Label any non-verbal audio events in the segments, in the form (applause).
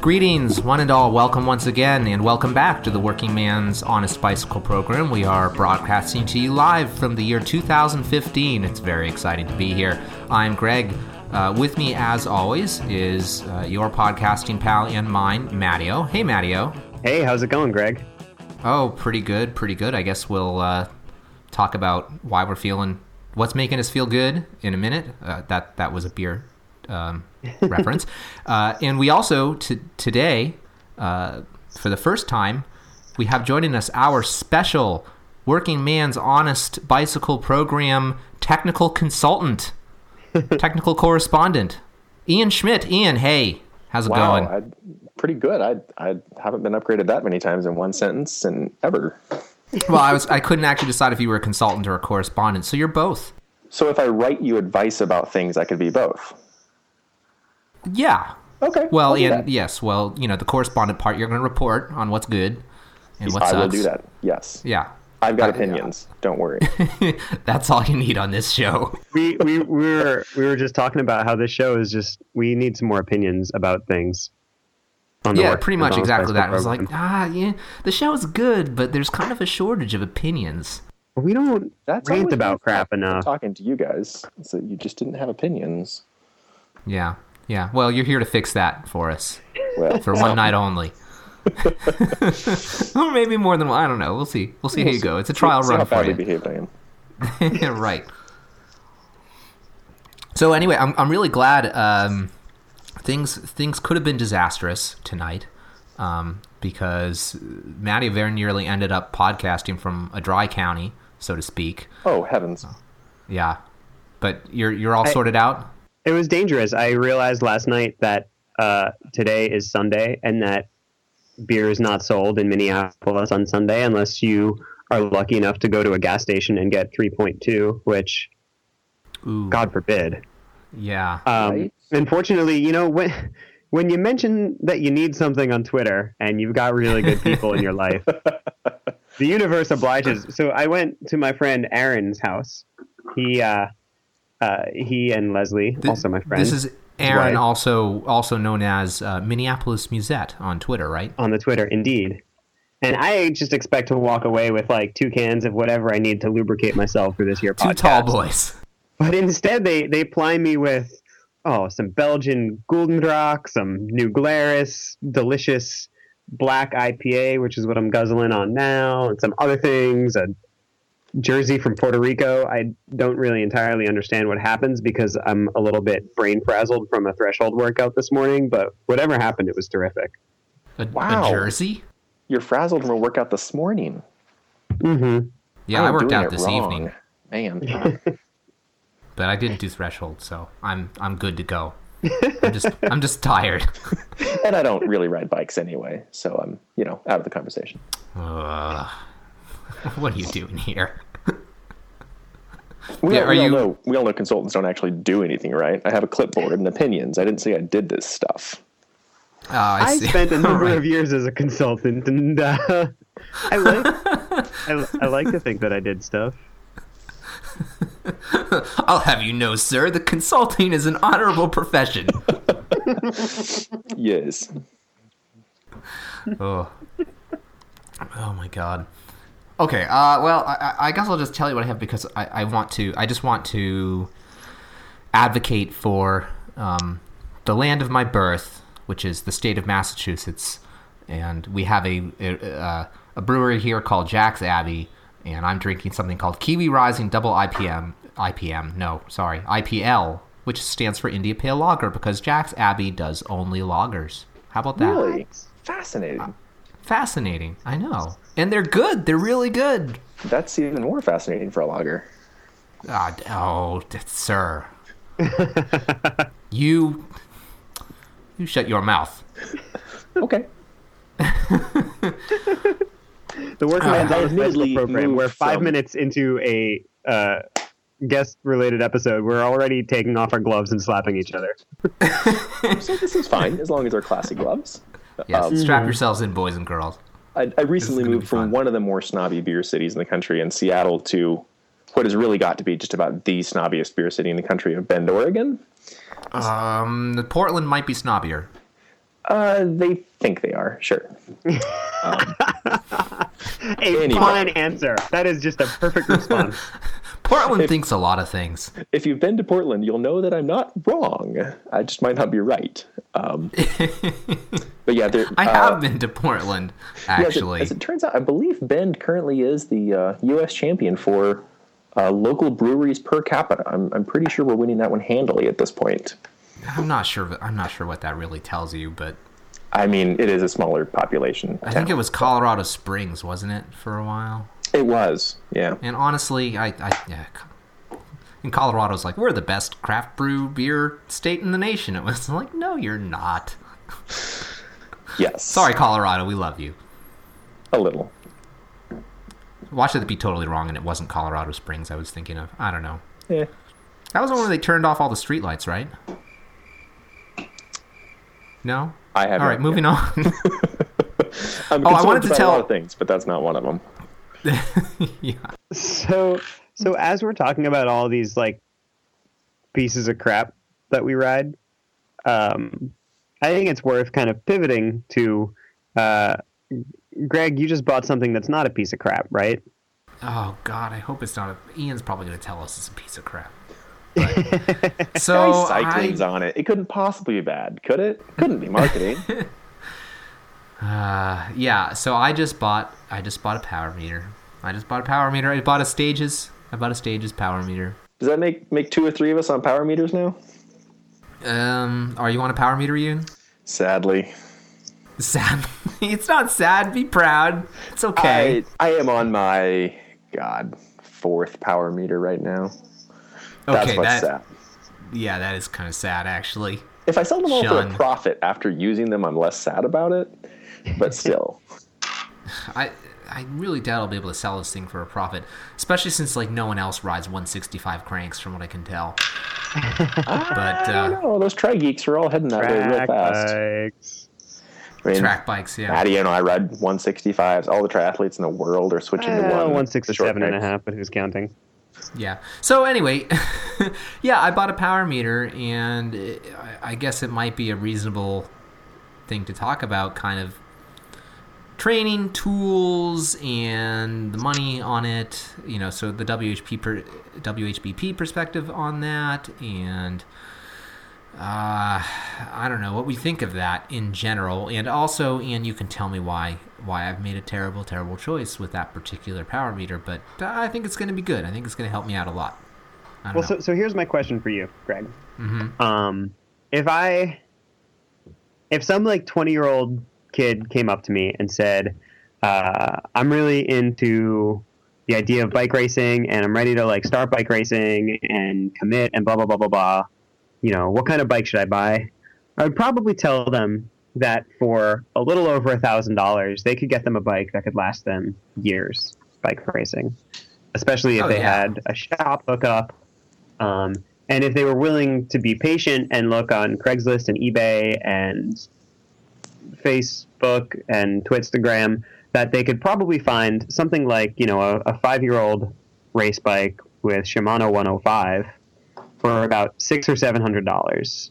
Greetings, one and all. Welcome once again, and welcome back to the Working Man's Honest Bicycle program. We are broadcasting to you live from the year 2015. It's very exciting to be here. I'm Greg. Uh, with me, as always, is uh, your podcasting pal and mine, Mattio. Hey, Mattio. Hey, how's it going, Greg? Oh, pretty good, pretty good. I guess we'll uh, talk about why we're feeling, what's making us feel good in a minute. Uh, that that was a beer um, reference. (laughs) Uh, and we also t- today, uh, for the first time, we have joining us our special Working Man's Honest Bicycle Program technical consultant, (laughs) technical correspondent, Ian Schmidt. Ian, hey, how's it Wow, going? I, pretty good. I I haven't been upgraded that many times in one sentence and ever. well, I was I couldn't actually decide if you were a consultant or a correspondent, so you're both. So if I write you advice about things, I could be both. Yeah. Okay. Well, I'll do and that. yes, well, you know, the correspondent part, you're going to report on what's good and what I sucks. will do that. Yes. Yeah. I've got Uh, opinions. Don't worry. (laughs) That's all you need on this show. We we we were we were just talking about how this show is just we need some more opinions about things. Yeah, Work- pretty much exactly that. Bicycle It was like, Program. ah, yeah, the show is good, but there's kind of a shortage of opinions. we don't That's rant about crap enough. Talking to you guys, so you just didn't have opinions. Yeah. Yeah. Well, you're here to fix that for us Well, for one night only. (laughs) or maybe more than one. I don't know. We'll see. We'll see how you go. It's a trial see run how for badly you. behaved I am. right. So anyway, I'm I'm really glad. Um, things things could have been disastrous tonight, um, because Maddie very nearly ended up podcasting from a dry county, so to speak. Oh heavens! Yeah, but you're you're all I- sorted out. It was dangerous. I realized last night that uh, today is Sunday and that beer is not sold in Minneapolis on Sunday unless you are lucky enough to go to a gas station and get 3.2, which Ooh, God forbid. yeah. Um, Right. Unfortunately, you know when when you mention that you need something on Twitter and you've got really good people in your (laughs) life, the universe obliges. So I went to my friend Aaron's house. He uh, uh, he and Leslie, Th- also my friend, This is Aaron, also also known as uh, Minneapolis Musette on Twitter, right? on the Twitter, indeed. And I just expect to walk away with like two cans of whatever I need to lubricate myself for this year. Two podcast. tall boys. But instead, they they ply me with oh some Belgian Gulden Draak, some New Glarus, delicious black IPA, which is what I'm guzzling on now, and some other things. A Jersey from Puerto Rico. I don't really entirely understand what happens because I'm a little bit brain frazzled from a threshold workout this morning. But whatever happened, it was terrific. A, a Wow. jersey. You're frazzled from a workout this morning. Mm-hmm. Yeah, I I'm worked out this wrong. evening. Man, (laughs) but I didn't do threshold, so I'm I'm good to go. I'm just I'm just tired. (laughs) and I don't really ride bikes anyway, so I'm you know out of the conversation. Ugh. (laughs) what are you doing here? We, Yeah, all, are we all know we all know consultants don't actually do anything, right? I have a clipboard and opinions. I didn't say I did this stuff. Uh, I, I spent a (laughs) number Right. of years as a consultant, and uh, (laughs) I like I, I like to think that I did stuff. I'll have you know, sir, the consulting is an honorable profession. Yes. oh. oh my god. Okay. Uh, well, I, I- guess I'll just tell you what I have because I, I want to. I just want to advocate for um, the land of my birth, which is the state of Massachusetts, and we have a a, uh, a brewery here called Jack's Abbey, and I'm drinking something called Kiwi Rising Double IPM. IPM. No, sorry, IPL, which stands for India Pale Lager, because Jack's Abbey does only lagers. How about that? Really fascinating. Fascinating. I know. And they're good. They're really good. That's even more fascinating for a logger. Ah, oh, sir. (laughs) you. You shut your mouth. Okay. (laughs) The worst Man's I Honest Bicycle admittedly program, moved where five from- minutes into a uh, guest-related episode, we're already taking off our gloves and slapping each other. (laughs) So this is fine as long as they're classy gloves. Yes, Um, strap yourselves in, boys and girls. I, I recently moved from one of the more snobby beer cities in the country in Seattle to what has really got to be just about the snobbiest beer city in the country of Bend, Oregon. Um, Portland might be snobbier. Uh, they think they are, sure. (laughs) A Anyway. fine answer. That is just a perfect response. (laughs) Portland thinks a lot of things. If you've been to Portland, you'll know that I'm not wrong. I just might not be right. Um, (laughs) but yeah, there, I uh, have been to Portland, yeah, as it- actually. as it turns out, I believe Bend currently is the uh, U.S. champion for uh, local breweries per capita. I'm, I'm pretty sure we're winning that one handily at this point. I'm not sure. I'm not sure what that really tells you, but I mean, it is a smaller population. I think it was Colorado Springs, wasn't it, for a while? It was, yeah. And honestly, I, I yeah. In Colorado's like we're the best craft brew beer state in the nation. It was (laughs) like, no, you're not. Yes. Sorry, Colorado, we love you. A little. Watch it be totally wrong, and it wasn't Colorado Springs. I was thinking of. I don't know. Yeah. That was the one where they turned off all the streetlights, right? No. I have. All right, moving on. (laughs) I'm Oh, I wanted to tell- a lot of things, but that's not one of them. (laughs) yeah. so so as we're talking about all these like pieces of crap that we ride, um, I think it's worth kind of pivoting to uh, Greg. You just bought something that's not a piece of crap, right? Oh God, I hope it's not. A, Ian's probably going to tell us it's a piece of crap. But, (laughs) so Guys, I, on it. It couldn't possibly be bad, could it? Couldn't be marketing. (laughs) uh, yeah. So I just bought. I just bought a power meter. I just bought a power meter. I bought a stages. I bought a stages power meter. Does that make make two or three of us on power meters now? Um, are you on a power meter, Ian? Sadly, Sad. (laughs) it's not sad. Be proud. It's okay. I I am on my god fourth power meter right now. That's okay. what's That. sad. Yeah, that is kind of sad, actually. If I sell them all for a profit after using them, I'm less sad about it. But (laughs) still, I I really doubt I'll be able to sell this thing for a profit, especially since like no one else rides 165 cranks, from what I can tell. (laughs) but I uh, don't know. Those tri geeks are all heading that way real Track fast. bikes. I mean, track bikes, yeah. Maddie and I ride 165s. All the triathletes in the world are switching to Uh, one. 167 and a half, but who's counting? Yeah. So anyway, (laughs) yeah, I bought a power meter, and it, I I guess it might be a reasonable thing to talk about, kind of training tools and the money on it. You know, so the WHP per, WHBP perspective on that, and uh, I don't know what we think of that in general, and also, and you can tell me why why I've made a terrible, terrible choice with that particular power meter. But uh, I think it's going to be good. I think it's going to help me out a lot. Well, know. so, so here's my question for you, Greg. Mhm. Um, if I, if some like 20 year old kid came up to me and said, uh, I'm really into the idea of bike racing and I'm ready to like start bike racing and commit and blah, blah, blah, blah, blah, you know, what kind of bike should I buy? I would probably tell them that for a little over a thousand dollars, they could get them a bike that could last them years bike racing, especially if Oh, they yeah. had a shop hookup. Um, and if they were willing to be patient and look on Craigslist and eBay and Facebook and Twitstagram, that they could probably find something like, you know, a, a five year old race bike with Shimano 105 for about six or seven hundred dollars,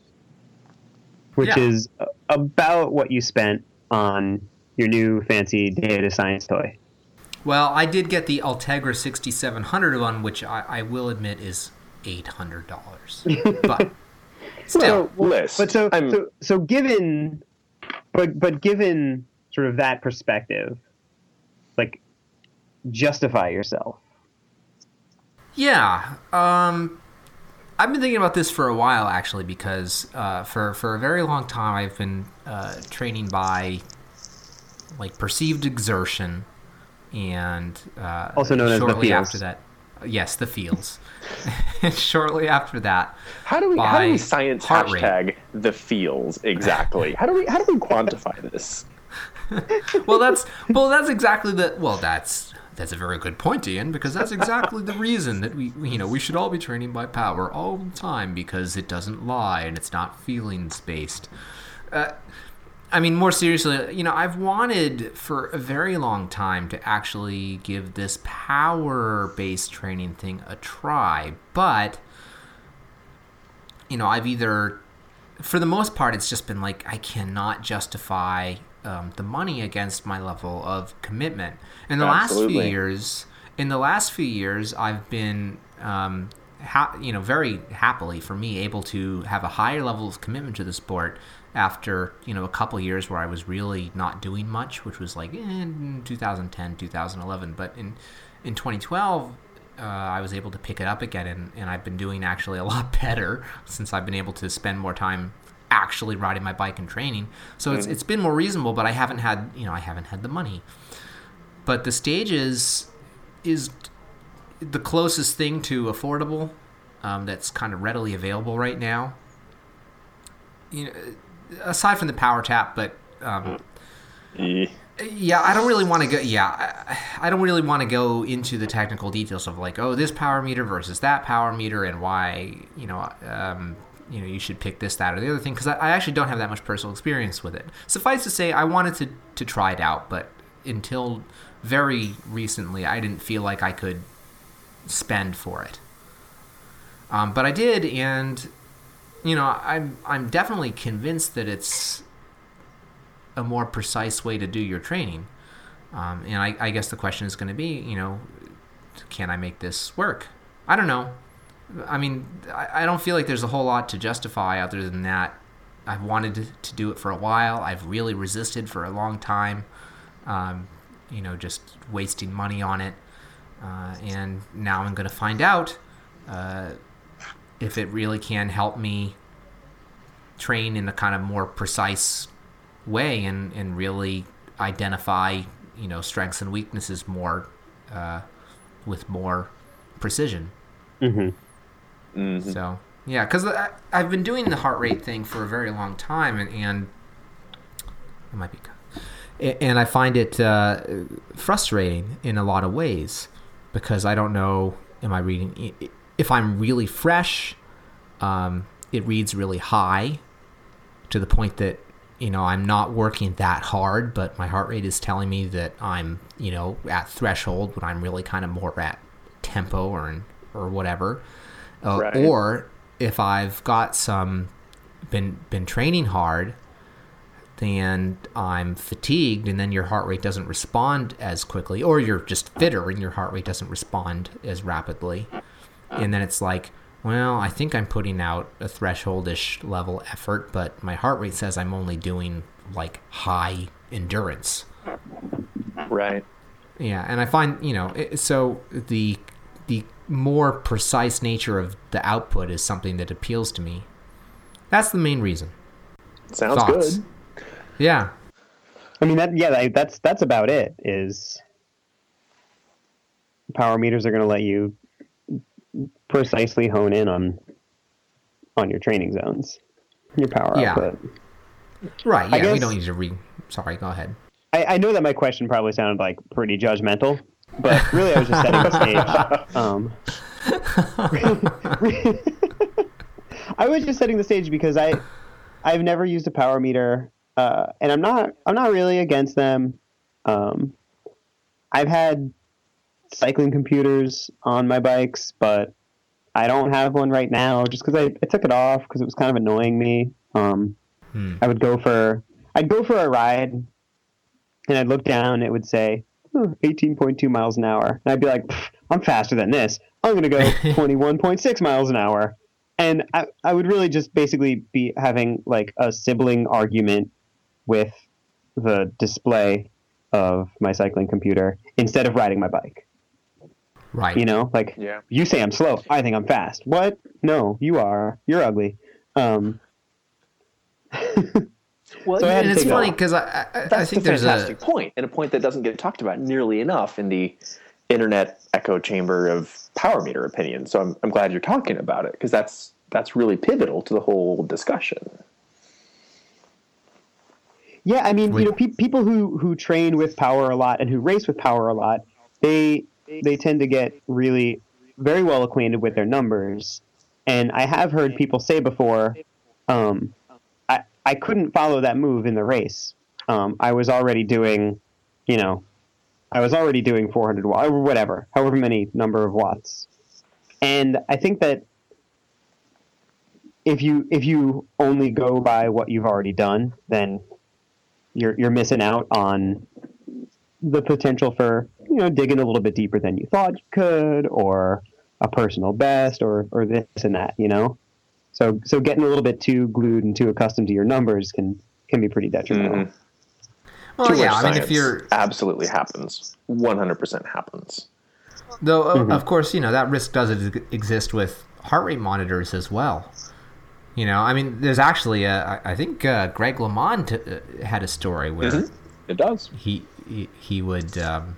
which Yeah. is about what you spent on your new fancy data science toy. Well, I did get the Ultegra 6700 one, which I, I will admit is $800. (laughs) but still, Well, List. But so, so, so given, but but given sort of that perspective, like justify yourself. Yeah. Um, I've been thinking about this for a while, actually, because uh, for for a very long time I've been uh, training by like perceived exertion, and uh, Also known as the after that, yes, the feels. (laughs) shortly after that, How do we how do we science heart rate. hashtag the feels exactly? how do we how do we quantify this? (laughs) well, that's well, that's exactly the well, that's that's a very good point, Ian, because that's exactly the reason that we, you know, we should all be training by power all the time because it doesn't lie and it's not feelings based. Uh, I mean, more seriously, you know, I've wanted for a very long time to actually give this power based training thing a try, but you know, I've either for the most part, it's just been like I cannot justify um, the money against my level of commitment. In the last few years, in the last few years, I've been, um, ha- you know, very happily for me able to have a higher level of commitment to the sport after you know a couple years where I was really not doing much, which was like in 2010, 2011. But in in 2012, uh, I was able to pick it up again, and, and I've been doing actually a (laughs) lot better since I've been able to spend more time actually riding my bike and training. So it's it's been more reasonable, but I haven't had you know I haven't had the money. But the stage is is the closest thing to affordable um, that's kind of readily available right now. You know, aside from the PowerTap, but um, Eh, yeah, I don't really want to go. Yeah, I, I don't really want to go into the technical details of like, oh, this power meter versus that power meter, and why you know, um, you know, you should pick this, that, or the other thing, because I, I actually don't have that much personal experience with it. Suffice to say, I wanted to to try it out, but until very recently, I didn't feel like I could spend for it. Um, but I did, and you know, I'm I'm definitely convinced that it's a more precise way to do your training. Um, and I, I guess the question is going to be, you know, can I make this work? I don't know. I mean, I, I don't feel like there's a whole lot to justify other than that. I've wanted to, do it for a while. I've really resisted for a long time, um, you know, just wasting money on it. Uh, and now I'm going to find out uh, if it really can help me train in a kind of more precise way and, and really identify you know strengths and weaknesses more uh, with more precision. Mm-hmm. So yeah, because I've been doing the heart rate thing for a very long time, and, and it might be, and I find it uh, frustrating in a lot of ways because I don't know. Am I reading? If I'm really fresh, um, it reads really high to the point that you know I'm not working that hard, but my heart rate is telling me that I'm you know at threshold when I'm really kind of more at tempo or or whatever. Uh, Right. Or if I've got some been been training hard, then I'm fatigued, and then your heart rate doesn't respond as quickly, or you're just fitter and your heart rate doesn't respond as rapidly, and then it's like, well, I think I'm putting out a thresholdish level effort, but my heart rate says I'm only doing like high endurance. right. Yeah, and I find you know it, so the the more precise nature of the output is something that appeals to me. That's the main reason. Sounds Thoughts? good. Yeah, I mean that yeah, like, that's that's about it. Is power meters are going to let you precisely hone in on on your training zones, your power Yeah. output. right. I Yeah, we don't need to read. Sorry, go ahead. I, I know that my question probably sounded like pretty judgmental, but really I was just setting the stage. (laughs) Um, (laughs) I was just setting the stage because I I've never used a power meter, uh, and I'm not I'm not really against them. Um, I've had cycling computers on my bikes, but I don't have one right now just because I, I took it off because it was kind of annoying me. Um, Hmm. I would go for I'd go for a ride, and I'd look down. It would say "Oh, 18.2 miles an hour, and I'd be like, I'm faster than this. I'm gonna go (laughs) 21.6 miles an hour, and I, I would really just basically be having like a sibling argument with the display of my cycling computer instead of riding my bike. Right. You know, like Yeah. you say I'm slow, I think I'm fast. What? No, you are. You're ugly. Um, (laughs) Well, So and it's funny because I, I, I that's think the there's fantastic a point, and a point that doesn't get talked about nearly enough in the internet echo chamber of power meter opinion. So I'm, I'm glad you're talking about it because that's that's really pivotal to the whole discussion. Yeah, I mean, Wait. you know, pe- people who who train with power a lot and who race with power a lot, they they tend to get really very well acquainted with their numbers. And I have heard people say before, um, I I couldn't follow that move in the race. Um, I was already doing, you know, I was already doing 400 watts or whatever, however many number of watts. And I think that if you if you only go by what you've already done, then you're you're missing out on the potential for you know digging a little bit deeper than you thought you could, or a personal best, or or this and that. You know, so so getting a little bit too glued and too accustomed to your numbers can can be pretty detrimental. Mhm. Well, Too yeah. much I mean, if you're absolutely happens, one hundred percent happens. though, o- Mhm. of course, you know that risk does ex- exist with heart rate monitors as well. You know, I mean, there's actually a, I think uh, Greg LeMond uh, had a story where Mhm. It does. he, he he would um,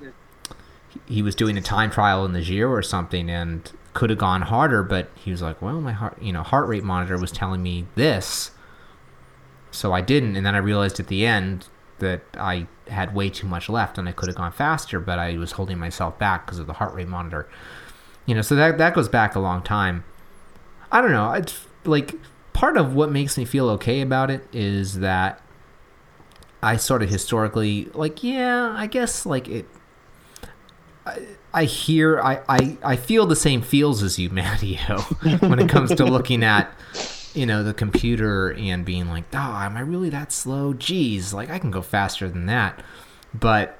he- he was doing a time trial in the Giro or something and could have gone harder, but he was like, well, my heart you know heart rate monitor was telling me this, so I didn't, and then I realized at the end that I had way too much left and I could have gone faster, but I was holding myself back because of the heart rate monitor. You know, so that that goes back a long time. I don't know. It's like part of what makes me feel okay about it is that I sort of historically like yeah, I guess like it I, I hear I, I I feel the same feels as you, (laughs) Mattio, when it comes to looking at you know the computer and being like, "Oh, am I really that slow? Geez, like I can go faster than that." But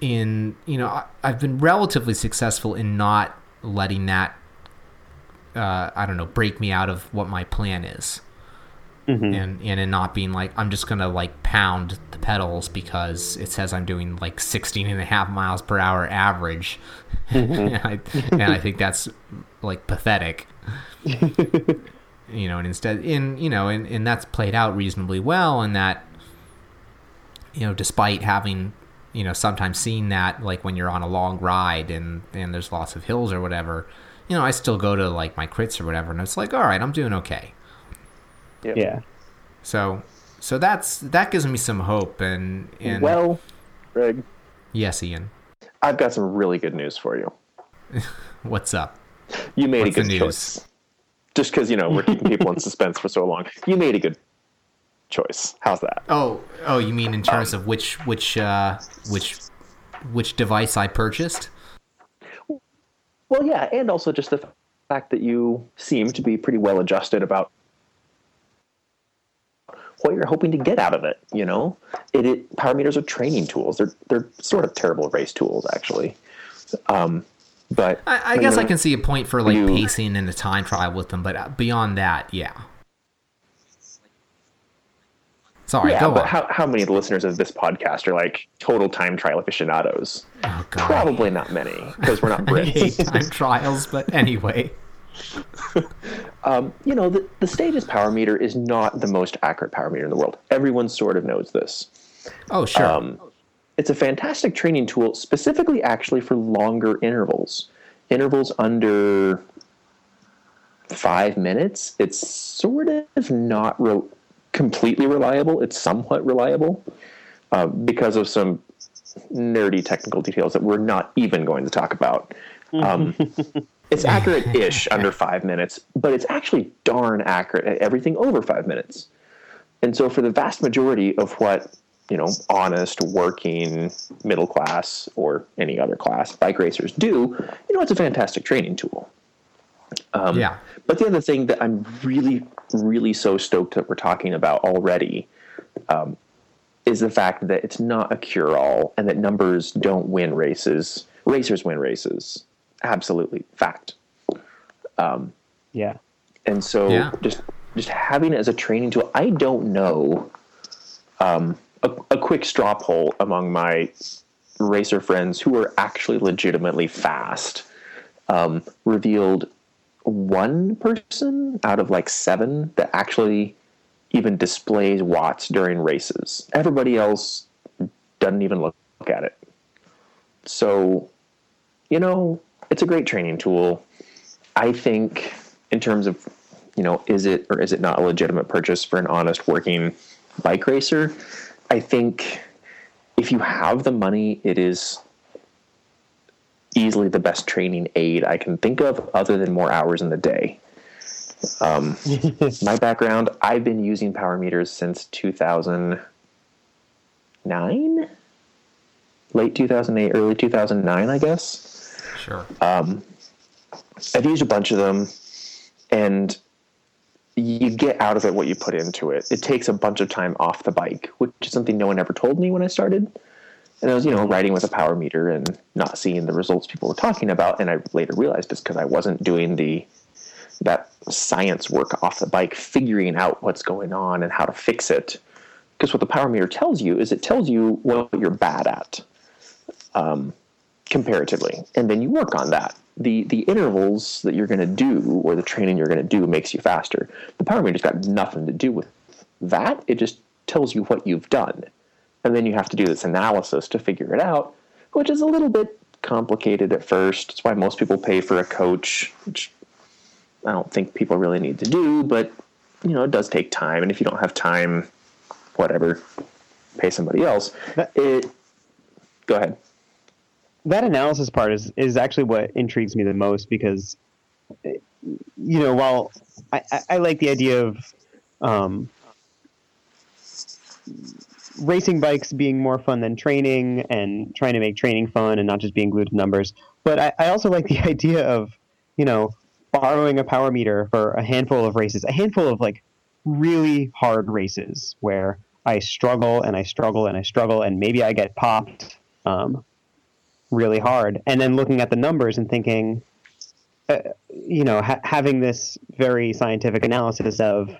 in you know, I, I've been relatively successful in not letting that uh, I don't know break me out of what my plan is. Mhm. and and in not being like i'm just gonna like pound the pedals because it says i'm doing like 16 and a half miles per hour average. And, (laughs) I, and i think that's like pathetic. (laughs) You know and instead in you know and, and that's played out reasonably well and that you know despite having you know sometimes seeing that like when you're on a long ride and and there's lots of hills or whatever you know i still go to like my crits or whatever and it's like all right i'm doing okay Yeah. so so that's that gives me some hope and and Well, Greg, yes Ian I've got some really good news for you. (laughs) what's up You made What's a the good news? choice. Just because you know we're keeping people in (laughs) suspense for so long, you made a good choice. How's that? oh oh you mean in terms of which which uh which which device I purchased Well, yeah, and also just the fact that you seem to be pretty well adjusted about what you're hoping to get out of it. You know, it, it power meters are training tools. They're they're sort of terrible race tools, actually. Um, but I, I guess know, I can see a point for like you- pacing and a time trial with them but beyond that yeah sorry Yeah, go but on how how many of the listeners of this podcast are like total time trial aficionados? oh god Probably not many because we're not (laughs) Brits. time (laughs) trials but anyway (laughs) um, you know, the, the Stages power meter is not the most accurate power meter in the world. Everyone sort of knows this. oh sure Um, it's a fantastic training tool, specifically actually for longer intervals, intervals under five minutes. It's sort of not re- completely reliable. It's somewhat reliable uh, because of some nerdy technical details that we're not even going to talk about. Um, (laughs) it's accurate-ish under five minutes, but it's actually darn accurate at everything over five minutes. And so, for the vast majority of what you know, honest, working, middle class, or any other class bike racers do, you know, it's a fantastic training tool. Um, yeah But the other thing that I'm really, really so stoked that we're talking about already um, is the fact that it's not a cure all and that numbers don't win races. Racers win races. Absolutely. Fact. Yeah. And so Yeah. just just having it as a training tool, I don't know um, a, a quick straw poll among my racer friends who are actually legitimately fast um, revealed one person out of like seven that actually even displays watts during races. Everybody else doesn't even look at it. So, you know, it's a great training tool. I think in terms of, you know, is it or is it not a legitimate purchase for an honest working bike racer? I think if you have the money, it is easily the best training aid I can think of other than more hours in the day. Um, (laughs) my background, I've been using power meters since 2009, late 2008, early 2009, I guess. sure I've used a bunch of them, and you get out of it what you put into it. It takes a bunch of time off the bike, which is something no one ever told me when I started. And I was, you know, riding with a power meter and not seeing the results people were talking about. And I later realized it's because I wasn't doing the that science work off the bike, figuring out what's going on and how to fix it. Because what the power meter tells you is it tells you what you're bad at, um, comparatively, and then you work on that the the intervals that you're going to do or the training you're going to do makes you faster. The power meter's got nothing to do with that. It just tells you what you've done, and then you have to do this analysis to figure it out, which is a little bit complicated at first. It's why most people pay for a coach, which I don't think people really need to do, but you know it does take time, and if you don't have time, whatever, pay somebody else. It. Go ahead that analysis part is is actually what intrigues me the most because you know while I, I like the idea of um, racing bikes being more fun than training and trying to make training fun and not just being glued to numbers. But I, I also like the (laughs) idea of you know borrowing a power meter for a handful of races a handful of like really hard races where I struggle and I struggle and I struggle and maybe I get popped um, really hard, and then looking at the numbers and thinking, uh, you know, ha- having this very scientific analysis of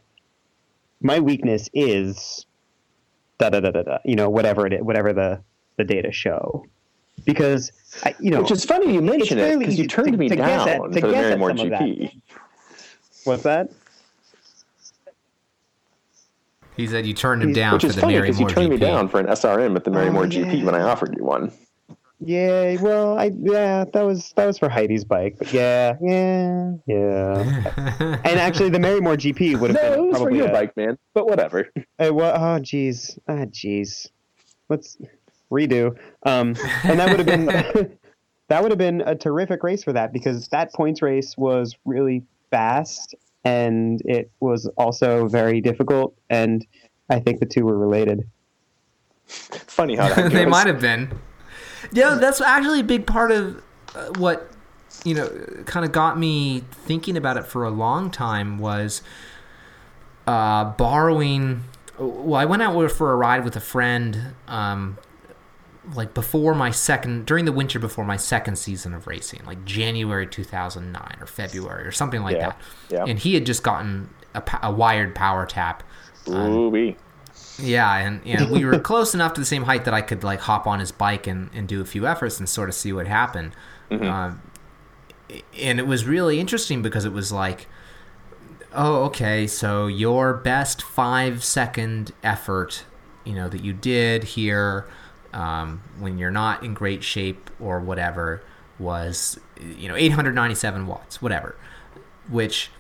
my weakness is da da da da da, you know, whatever it is, whatever the the data show. Because I, you know, which is funny you mention it because you turned to, me to down at, for the Marymoor GP. What's that? He said you turned him down Which for is the funny because you turned GP. me down for an SRM at the Marymoor oh, GP when I offered you one. Yeah, well, I yeah, that was that was for Heidi's bike, but yeah, yeah, yeah. and actually, the Marymoor GP would have No, been it was for probably your a, bike, man. But whatever. Uh, well, oh, jeez, ah, jeez. Let's redo. Um, and that would have been (laughs) that would have been a terrific race for that because that points race was really fast and it was also very difficult, and I think the two were related. Funny how that (laughs) they might have been. Yeah, that's actually a big part of uh, what you know kind of got me thinking about it for a long time was uh, borrowing. Well, I went out for a ride with a friend, um, like before my second during the winter before my second season of racing, like January 2009 or February or something like Yeah, that. yeah. And he had just gotten a, a wired PowerTap. Wee. Yeah, and and we were (laughs) close enough to the same height that I could like hop on his bike and, and do a few efforts and sort of see what happened. Um, and it was really interesting because it was like, oh, okay, so your best five second effort, you know, that you did here um, when you're not in great shape or whatever was, you know, 897 watts, whatever, which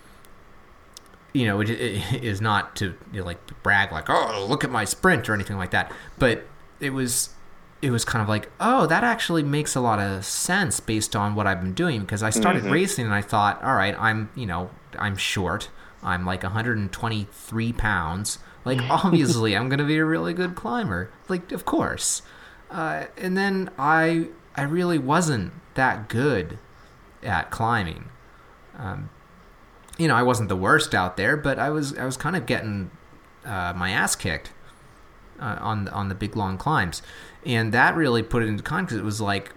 you know, it, it is not to you know, like brag like, oh, look at my sprint or anything like that. But it was, it was kind of like, oh, that actually makes a lot of sense based on what I've been doing because I started racing and I thought, all right, I'm, you know, I'm short. I'm like 123 pounds. Like (laughs) obviously, I'm gonna be a really good climber. Like of course. Uh, and then I, I really wasn't that good at climbing you know, I wasn't the worst out there, but I was I was kind of getting uh, my ass kicked uh, on on the big long climbs, and that really put it into context. It was like,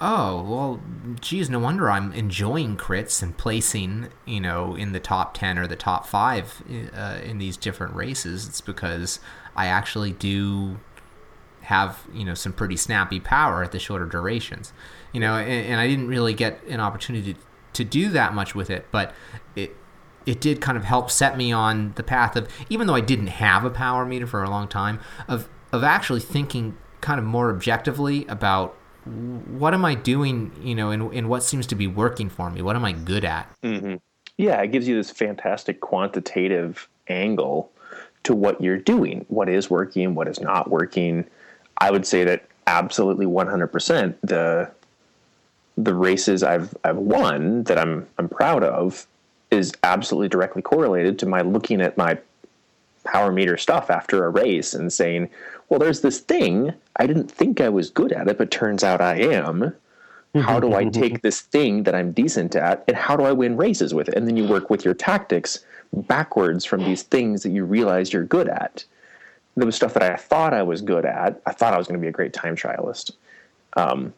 oh well, geez, no wonder I'm enjoying crits and placing, you know, in the top ten or the top five uh, in these different races. It's because I actually do have you know some pretty snappy power at the shorter durations you know and, and i didn't really get an opportunity to, to do that much with it but it it did kind of help set me on the path of even though i didn't have a power meter for a long time of of actually thinking kind of more objectively about what am i doing you know and, and what seems to be working for me? What am i good at? Mm-hmm. Yeah, it gives you this fantastic quantitative angle to what you're doing, what is working, what is not working. I would say that absolutely 100% the the races I've I've won that I'm I'm proud of is absolutely directly correlated to my looking at my power meter stuff after a race and saying, well, there's this thing I didn't think I was good at it, but turns out I am. How do I (laughs) take this thing that I'm decent at and how do I win races with it? And then you work with your tactics backwards from these things that you realize you're good at. There was stuff that I thought I was good at. I thought I was going to be a great time trialist. Um,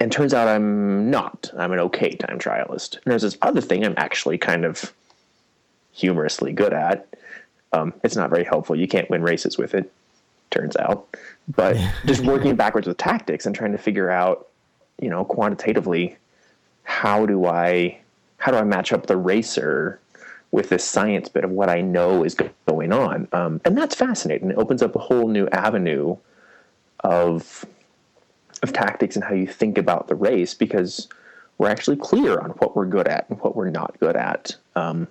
and turns out I'm not. I'm an okay time trialist. And there's this other thing I'm actually kind of humorously good at. Um, it's not very helpful. You can't win races with it, turns out. But (laughs) just working backwards with tactics and trying to figure out, you know, quantitatively, how do I how do I match up the racer with this science bit of what I know is going on? Um, and that's fascinating. It opens up a whole new avenue of of tactics and how you think about the race because we're actually clear on what we're good at and what we're not good at. Um,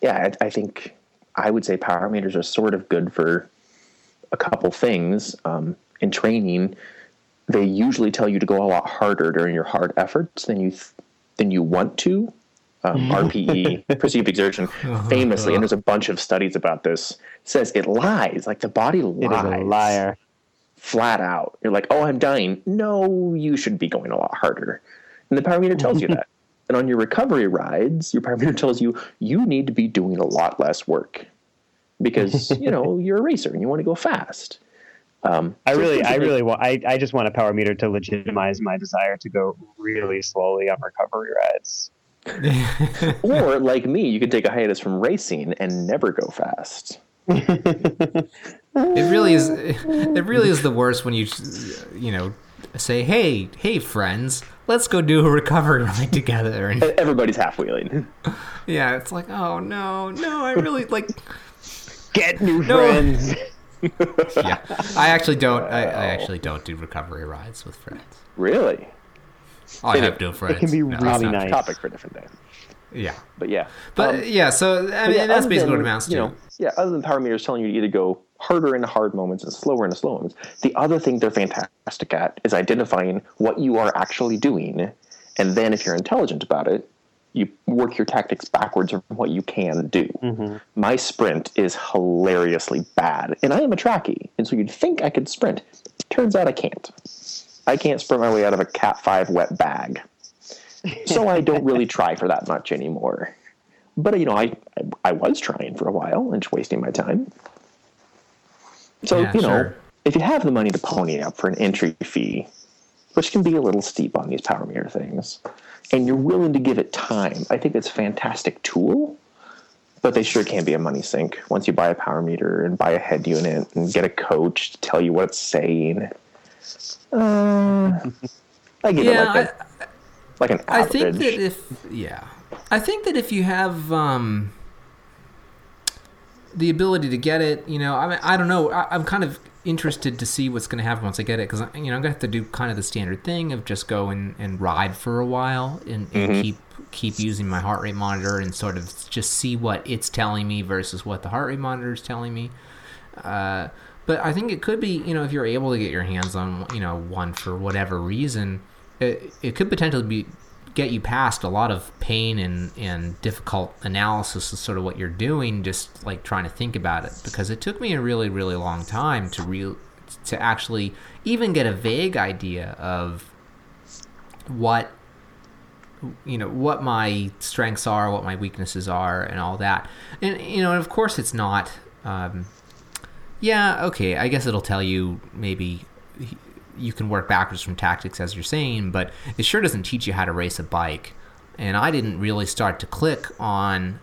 yeah, I, I, think I would say power meters are sort of good for a couple things. Um, in training, they usually tell you to go a lot harder during your hard efforts than you th- than you want to. Um, (laughs) RPE, perceived exertion, uh-huh. (laughs) famously, and there's a bunch of studies about this. Says it lies, like the body lies. It is a liar flat out. You're like, oh, I'm dying. No, you should be going a lot harder. And the power meter tells you (laughs) that. And on your recovery rides, your power meter tells you you need to be doing a lot less work because (laughs) you know you're a racer and you want to go fast. Um, I so really, I really want. I, I just want a power meter to legitimize my desire to go really slowly on recovery rides. (laughs) or like me, you could take a hiatus from racing and never go fast. It really is. (laughs) It really is the (laughs) worst when you, you know, say, "Hey, hey, friends, let's go do a recovery ride together." And (laughs) everybody's half wheeling. Yeah, it's like, oh no, no, I really like get new no. friends. yeah, I actually don't. I, I, actually don't do recovery rides with friends. Really? Oh, I have no friends. It can be no, really nice. Topic for a different day. Yeah, but yeah, but um, yeah. So I mean, yeah, that's basically than, what it amounts to. You know, yeah, other than power meters telling you to either go harder in the hard moments and slower in the slow moments, the other thing they're fantastic at is identifying what you are actually doing, and then if you're intelligent about it, you work your tactics backwards from what you can do. Mm-hmm. My sprint is hilariously bad, and I am a trackie, and so you'd think I could sprint. Turns out I can't. I can't sprint my way out of a Cat Five wet bag so I don't really (laughs) try for that much anymore. But you know, I I was trying for a while and just wasting my time. So yeah, you know, sure. if you have the money to pony up for an entry fee, which can be a little steep on these power meter things, and you're willing to give it time, I think it's a fantastic tool. But they sure can be a money sink once you buy a power meter and buy a head unit and get a coach to tell you what it's saying. Uh, I give yeah, it like a like an average. I think that if yeah, I think that if you have um, the ability to get it, you know, I mean, I don't know. I, am kind of interested to see what's going to happen once I get it because you know I'm going to have to do kind of the standard thing of just go and, and ride for a while and, and mm-hmm. keep keep using my heart rate monitor and sort of just see what it's telling me versus what the heart rate monitor is telling me. Uh, but I think it could be, you know, if you're able to get your hands on, you know, one for whatever reason, it, it could potentially be get you past a lot of pain and, and difficult analysis of sort of what you're doing, just like trying to think about it. Because it took me a really, really long time to real to actually even get a vague idea of what you know what my strengths are, what my weaknesses are, and all that. And you know, and of course, it's not. Um, yeah, okay. I guess it'll tell you maybe you can work backwards from tactics as you're saying, but it sure doesn't teach you how to race a bike. And I didn't really start to click on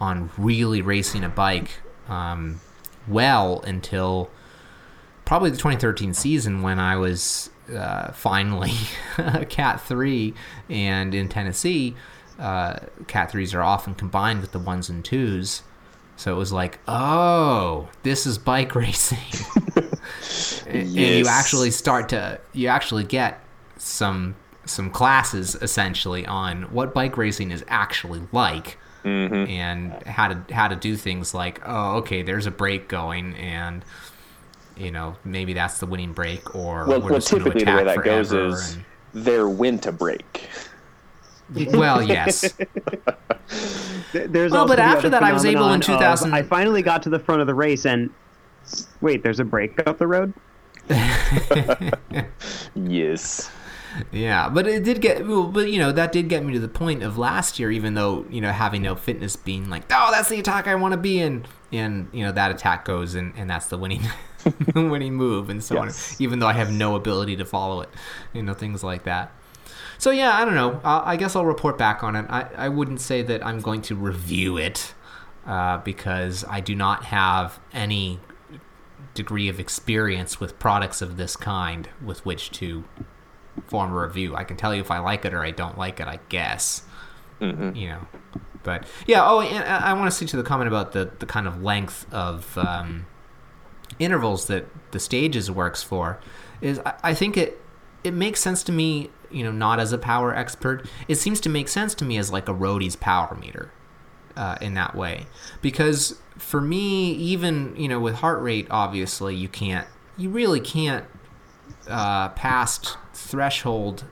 on really racing a bike um, well until probably the 2013 season when I was uh, finally (laughs) Cat 3 and in Tennessee. Uh, Cat 3s are often combined with the ones and twos. So it was like, oh, this is bike (laughs) racing. (laughs) yes. And you actually start to, you actually get some some classes essentially on what bike racing is actually like. Mm-hmm. And how to how to do things like oh okay there's a break going and you know maybe that's the winning break or well, well typically the way that goes is and, they're when to brake well, yes. (laughs) there's well, but after that, I was able in 2000. Of, I finally got to the front of the race, and wait, there's a break up the road. Yes. Yeah, but it did get, well, but you know, that did get me to the point of last year. Even though you know, having no fitness, being like, oh, that's the attack I want to be in, and you know, that attack goes, and, and that's the winning, (laughs) winning move, and so Yes. on. Even though I have no ability to follow it, you know, things like that. So yeah, I don't know. I, I guess I'll report back on it. I, I wouldn't say that I'm going to review it uh, because I do not have any degree of experience with products of this kind with which to form a review. I can tell you if I like it or I don't like it. I guess. You know, but yeah. Oh, and I I want to speak to the comment about the the kind of length of um, intervals that the stages works for. Is I, I think it it makes sense to me. You know, not as a power expert, it seems to make sense to me as like a roadie's power meter uh, in that way. Because for me even you know with heart rate obviously you can't you really can't uh, past threshold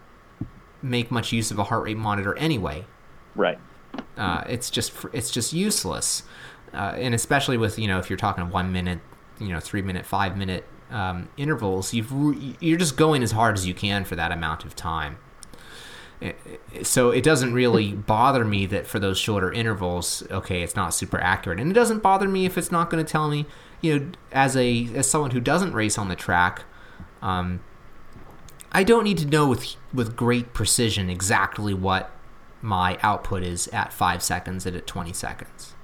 make much use of a heart rate monitor anyway. Right. uh, it's just it's just useless. Uh, and especially with you know if you're talking one minute you know three minute five minute um, intervals you've you're just going as hard as you can for that amount of time so it doesn't really bother me that for those shorter intervals okay it's not super accurate and it doesn't bother me if it's not going to tell me you know as a as someone who doesn't race on the track um, I don't need to know with with great precision exactly what my output is at five seconds and at 20 seconds.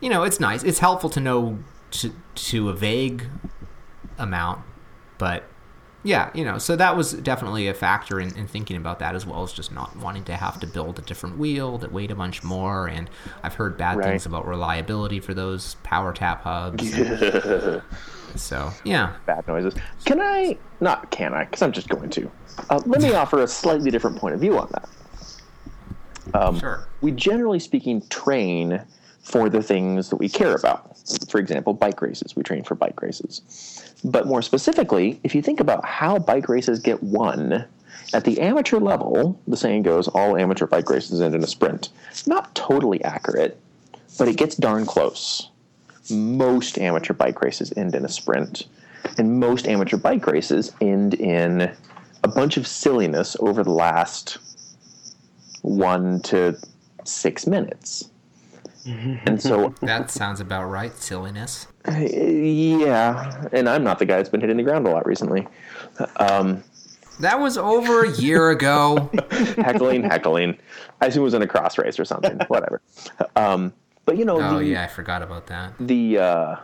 You know, it's nice. It's helpful to know to, to a vague amount, but yeah, you know, so that was definitely a factor in, in thinking about that as well as just not wanting to have to build a different wheel that weighed a bunch more. And I've heard bad Right. things about reliability for those PowerTap hubs. (laughs) so, yeah. Bad noises. Can I? Not can I? Because I'm just going to. Uh, let me offer a slightly different point of view on that. Um, Sure. we generally speaking train for the things that we care about. For example, bike races. We train for bike races. But more specifically, if you think about how bike races get won, at the amateur level, the saying goes all amateur bike races end in a sprint. Not totally accurate, but it gets darn close. Most amateur bike races end in a sprint, and most amateur bike races end in a bunch of silliness over the last one to six minutes. And so, (laughs) That sounds about right. Silliness. yeah, and I'm not the guy that's been hitting the ground a lot recently. Um, That was over a year ago. (laughs) heckling, heckling. I assume it was in a cross race or something. (laughs) Whatever. Um, but you know, Oh, the yeah, I forgot about that. the uh,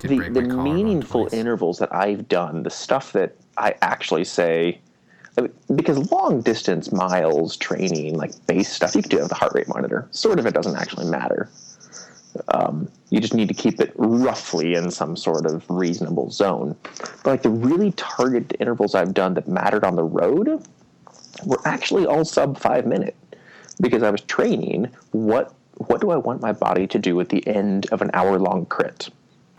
the, the meaningful intervals that I've done, the stuff that I actually say, I mean, because long distance miles training, like base stuff, you can do it with a heart rate monitor. Sort of, it doesn't actually matter. Um, you just need to keep it roughly in some sort of reasonable zone. But like the really targeted intervals I've done that mattered on the road were actually all sub five minute because I was training what what do I want my body to do at the end of an hour long crit.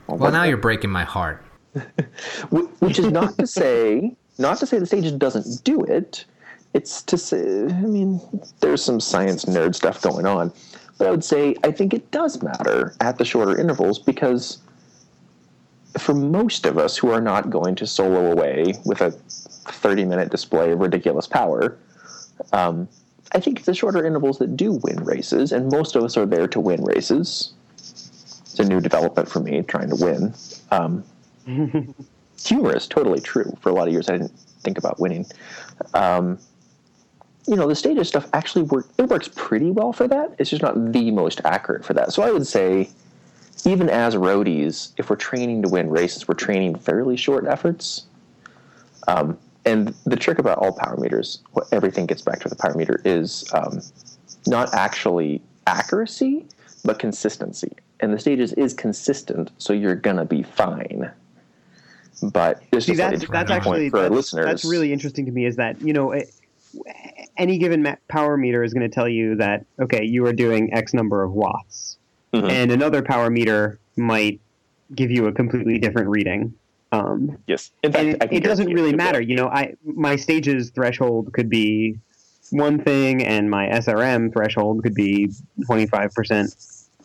Well, now you're breaking my heart. (laughs) Which is not to say not to say the stage doesn't do it. It's to say i mean there's some science nerd stuff going on. But i would say i think it does matter at the shorter intervals because for most of us who are not going to solo away with a 30 minute display of ridiculous power um, i think it's the shorter intervals that do win races and most of us are there to win races it's a new development for me trying to win um, (laughs) humorous, totally true. For a lot of years, I didn't think about winning. Um, you know, the stages stuff actually work. It works pretty well for that. It's just not the most accurate for that. So I would say, even as roadies, if we're training to win races, we're training fairly short efforts. Um, and the trick about all power meters, what everything gets back to the power meter, is um, not actually accuracy, but consistency. And the stages is consistent, so you're gonna be fine. But this See, that's that's actually for our that's, listeners. that's really interesting to me. Is that you know, it, any given power meter is going to tell you that okay, you are doing X number of watts, Mhm. and another power meter might give you a completely different reading. Um, yes. In fact, and it, it doesn't really it matter. You know, I my stages threshold could be one thing, and my SRM threshold could be twenty five percent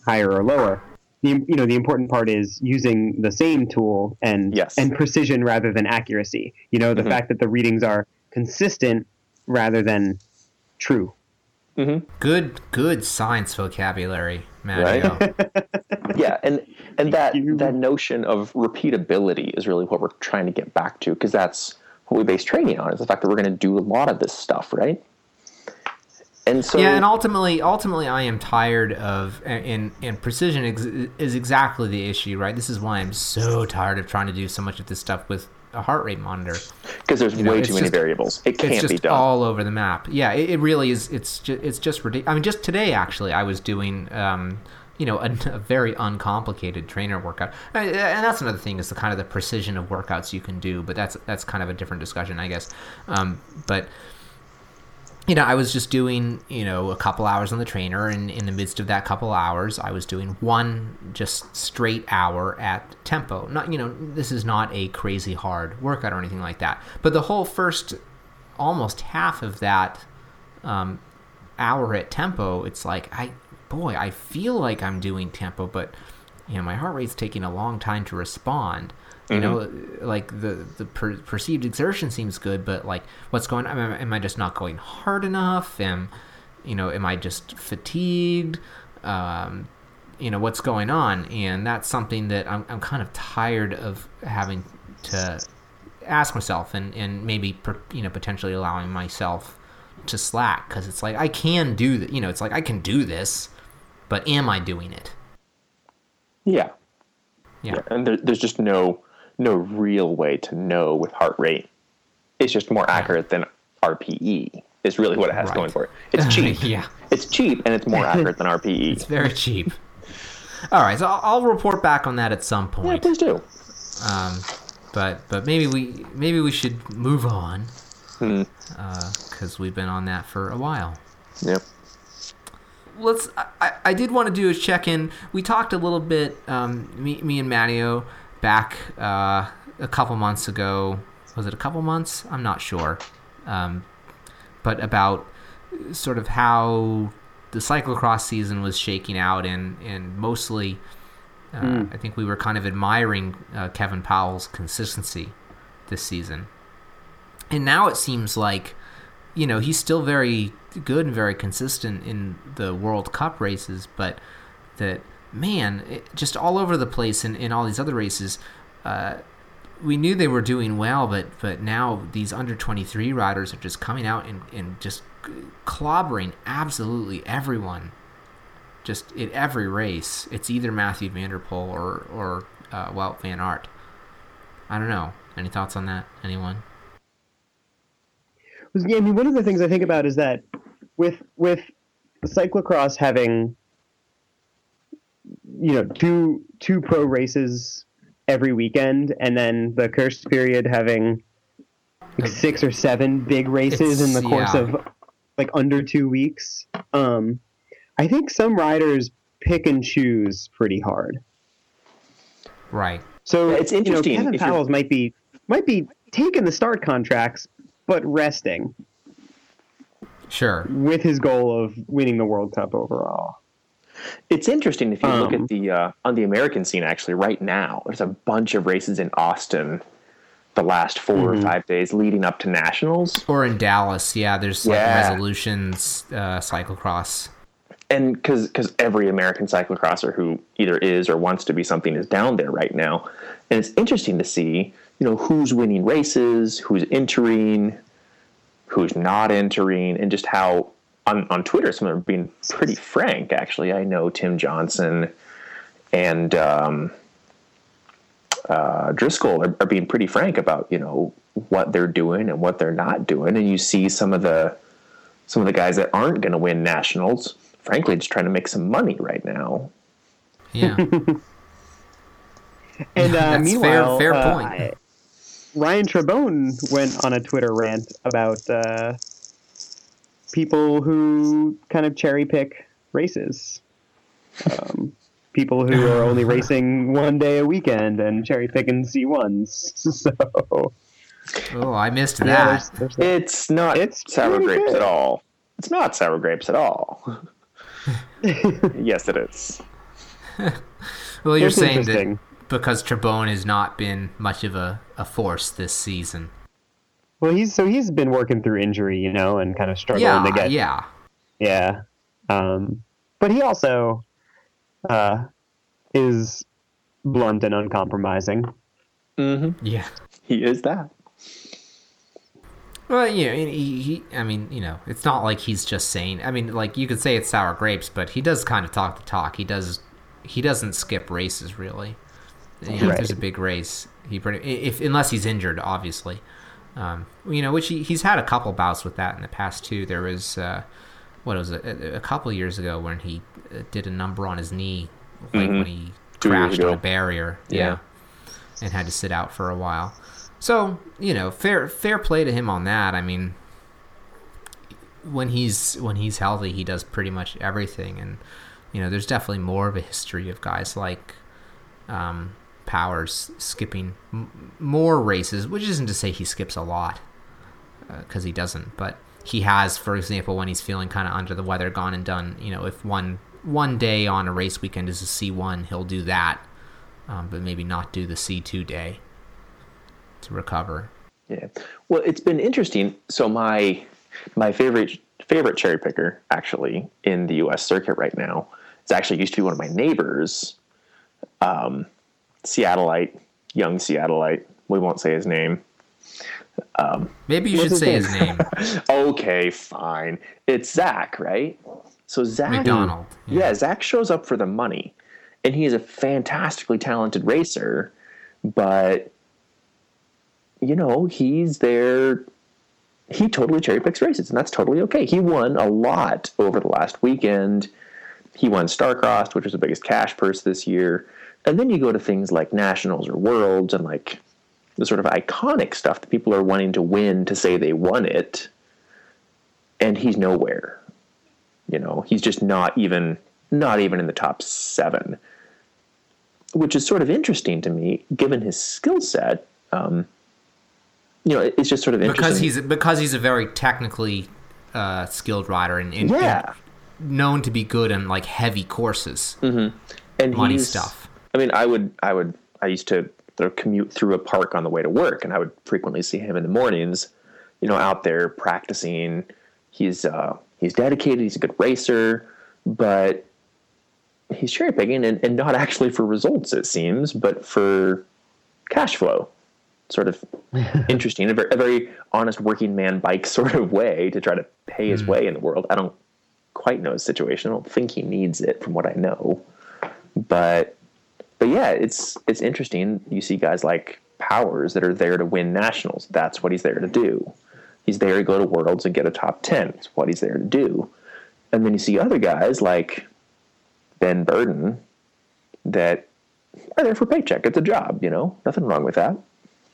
higher or lower. The, you know, the important part is using the same tool and Yes. and precision rather than accuracy. You know, the Mhm. fact that the readings are consistent rather than true. Good, good science vocabulary, Mario. (laughs) yeah and and that that notion of repeatability is really what we're trying to get back to because that's what we base training on is the fact that we're going to do a lot of this stuff right and so yeah, and ultimately, ultimately, I am tired of and and precision ex- is exactly the issue, right? This is why I'm so tired of trying to do so much of this stuff with a heart rate monitor. because there's know, way too many just- variables it it's can't just be done all over the map. Yeah, it, it really is. It's just it's just ridiculous. I mean, just today actually, I was doing. Um, you know, a, a very uncomplicated trainer workout, and and that's another thing is the kind of the precision of workouts you can do. But that's that's kind of a different discussion, I guess. Um, but you know, I was just doing, you know, a couple hours on the trainer, and in the midst of that couple hours, I was doing one just straight hour at tempo. Not, you know, this is not a crazy hard workout or anything like that. But the whole first, almost half of that um, hour at tempo, it's like, I, boy, I feel like I'm doing tempo, but you know, my heart rate's taking a long time to respond. You know, like the the per- perceived exertion seems good, but like, what's going on? Am, I- am I just not going hard enough? Am you know, am I just fatigued? Um, you know, what's going on? And that's something that I'm I'm kind of tired of having to ask myself, and and maybe per, you know potentially allowing myself to slack because it's like I can do that. You know, it's like I can do this, but am I doing it? yeah Yeah. and there, there's just no no real way to know with heart rate it's just more accurate than rpe is really what it has Right. going for it it's (laughs) cheap yeah. it's cheap and it's more accurate than rpe (laughs) It's very cheap. All right, so I'll, report back on that at some point. yeah please do Um, but but maybe we maybe we should move on Hmm. because we've been on that for a while. yep Let's. I- I, I did want to do a check in. We talked a little bit. Um, me me and Matteo back uh, a couple months ago. Was it a couple months? I'm not sure. Um, but about sort of how the cyclocross season was shaking out, and and mostly, uh, I think we were kind of admiring uh, Kevin Pauwels' consistency this season. And now it seems like, you know, he's still very good and very consistent in the World Cup races, but that man, it, just all over the place in, in all these other races. Uh, we knew they were doing well, but but now these under twenty three riders are just coming out and, and just clobbering absolutely everyone. Just in every race, it's either Mathieu van der Poel or or uh, Van Aert. I don't know. Any thoughts on that? Anyone? Yeah, I mean, one of the things I think about is that with with cyclocross having you know two two pro races every weekend, and then the cursed period having like six or seven big races in the course yeah. of like under two weeks. Um, I think some riders pick and choose pretty hard. Right. So Yeah, it's interesting You know, Kevin Pauwels might be might be taking the start contracts, but resting Sure. with his goal of winning the World Cup overall. It's interesting if you look Um, at the uh, on the American scene. Actually, right now, there's a bunch of races in Austin. The last 4 Mm-hmm. or five days leading up to nationals, Or in Dallas, yeah, there's like Yeah. resolutions uh, cyclocross. and because because every American cyclocrosser who either is or wants to be something is down there right now, and it's interesting to see you know who's winning races, who's entering, who's not entering, and just how on on Twitter some of them are being pretty frank. Actually, I know Tim Johnson and um, uh, Driscoll are, are being pretty frank about you know what they're doing and what they're not doing, and you see some of the some of the guys that aren't going to win nationals, frankly, just trying to make some money right now. Yeah. (laughs) And uh, That's fair- meanwhile, fair uh, point. Ryan Trebon went on a Twitter rant about uh, people who kind of cherry pick races. Um, people who are only (laughs) racing one day a weekend and cherry picking C1s. (laughs) So oh, I missed yeah, that. there's, there's that. It's not It's sour grapes good. at all. It's not sour grapes at all. (laughs) yes, it is. well, you're It's saying that because Trebon has not been much of a, a force this season. Well, he's so he's been working through injury, you know, and kind of struggling Yeah, to get yeah. yeah. Um, but he also uh, is blunt and uncompromising. Mm-hmm. Yeah. He is that. Well, yeah, he, he, I mean, you know, it's not like he's just saying. I mean, like you could say it's sour grapes, but he does kind of talk the talk. He does. He doesn't skip races really. You know, if there's a big race, he pretty if unless he's injured, obviously. Um, you know, which he, he's had a couple bouts with that in the past too. There was uh, what was it a, a couple years ago when he uh, did a number on his knee, like when he Mm-hmm. Two years crashed on a barrier. Yeah. and had to sit out for a while. So you know, fair fair play to him on that. I mean, when he's when he's healthy, he does pretty much everything, and you know, there's definitely more of a history of guys like um, Powers skipping m- more races, which isn't to say he skips a lot, because he doesn't, but he has, for example, when he's feeling kind of under the weather, gone and done. You know, if one one day on a race weekend is a C one, he'll do that, um, but maybe not do the C two day to recover. Yeah. Well, it's been interesting. So my my favorite favorite cherry picker actually in the U.S. circuit right now is actually used to be one of my neighbors, um, Seattleite, young Seattleite. We won't say his name. Um, Maybe you should his say name? his name, (laughs) Okay, fine. It's Zach, right? So Zach McDonald. Yeah. Zach shows up for the money, and he is a fantastically talented racer, but you know he's there. He totally cherry picks races, and that's totally okay. He won a lot over the last weekend. He won Starcrossed, which was the biggest cash purse this year. And then you go to things like nationals or worlds, and like the sort of iconic stuff that people are wanting to win to say they won it, and he's nowhere. You know, he's just not even not even in the top seven, which is sort of interesting to me, given his skill set. Um, you know, it's just sort of interesting because he's because he's a very technically uh, skilled rider and, and, yeah, and known to be good in like heavy courses, and money stuff. I mean, I would, I would, I used to commute through a park on the way to work, and I would frequently see him in the mornings, you know, out there practicing. He's uh, he's dedicated. He's a good racer, but he's cherry picking, and, and not (laughs) actually for results, it seems, but for cash flow. Sort of (laughs) interesting, a very, a very honest working man bike (laughs) sort of way to try to pay his way in the world. I don't quite know his situation. I don't think he needs it, from what I know but but yeah, it's it's interesting. You see guys like Powers that are there to win nationals. That's what he's there to do. He's there to go to worlds and get a top ten. It's what he's there to do. And then you see other guys like Ben Berden that are there for paycheck. It's a job, you know. Nothing wrong with that.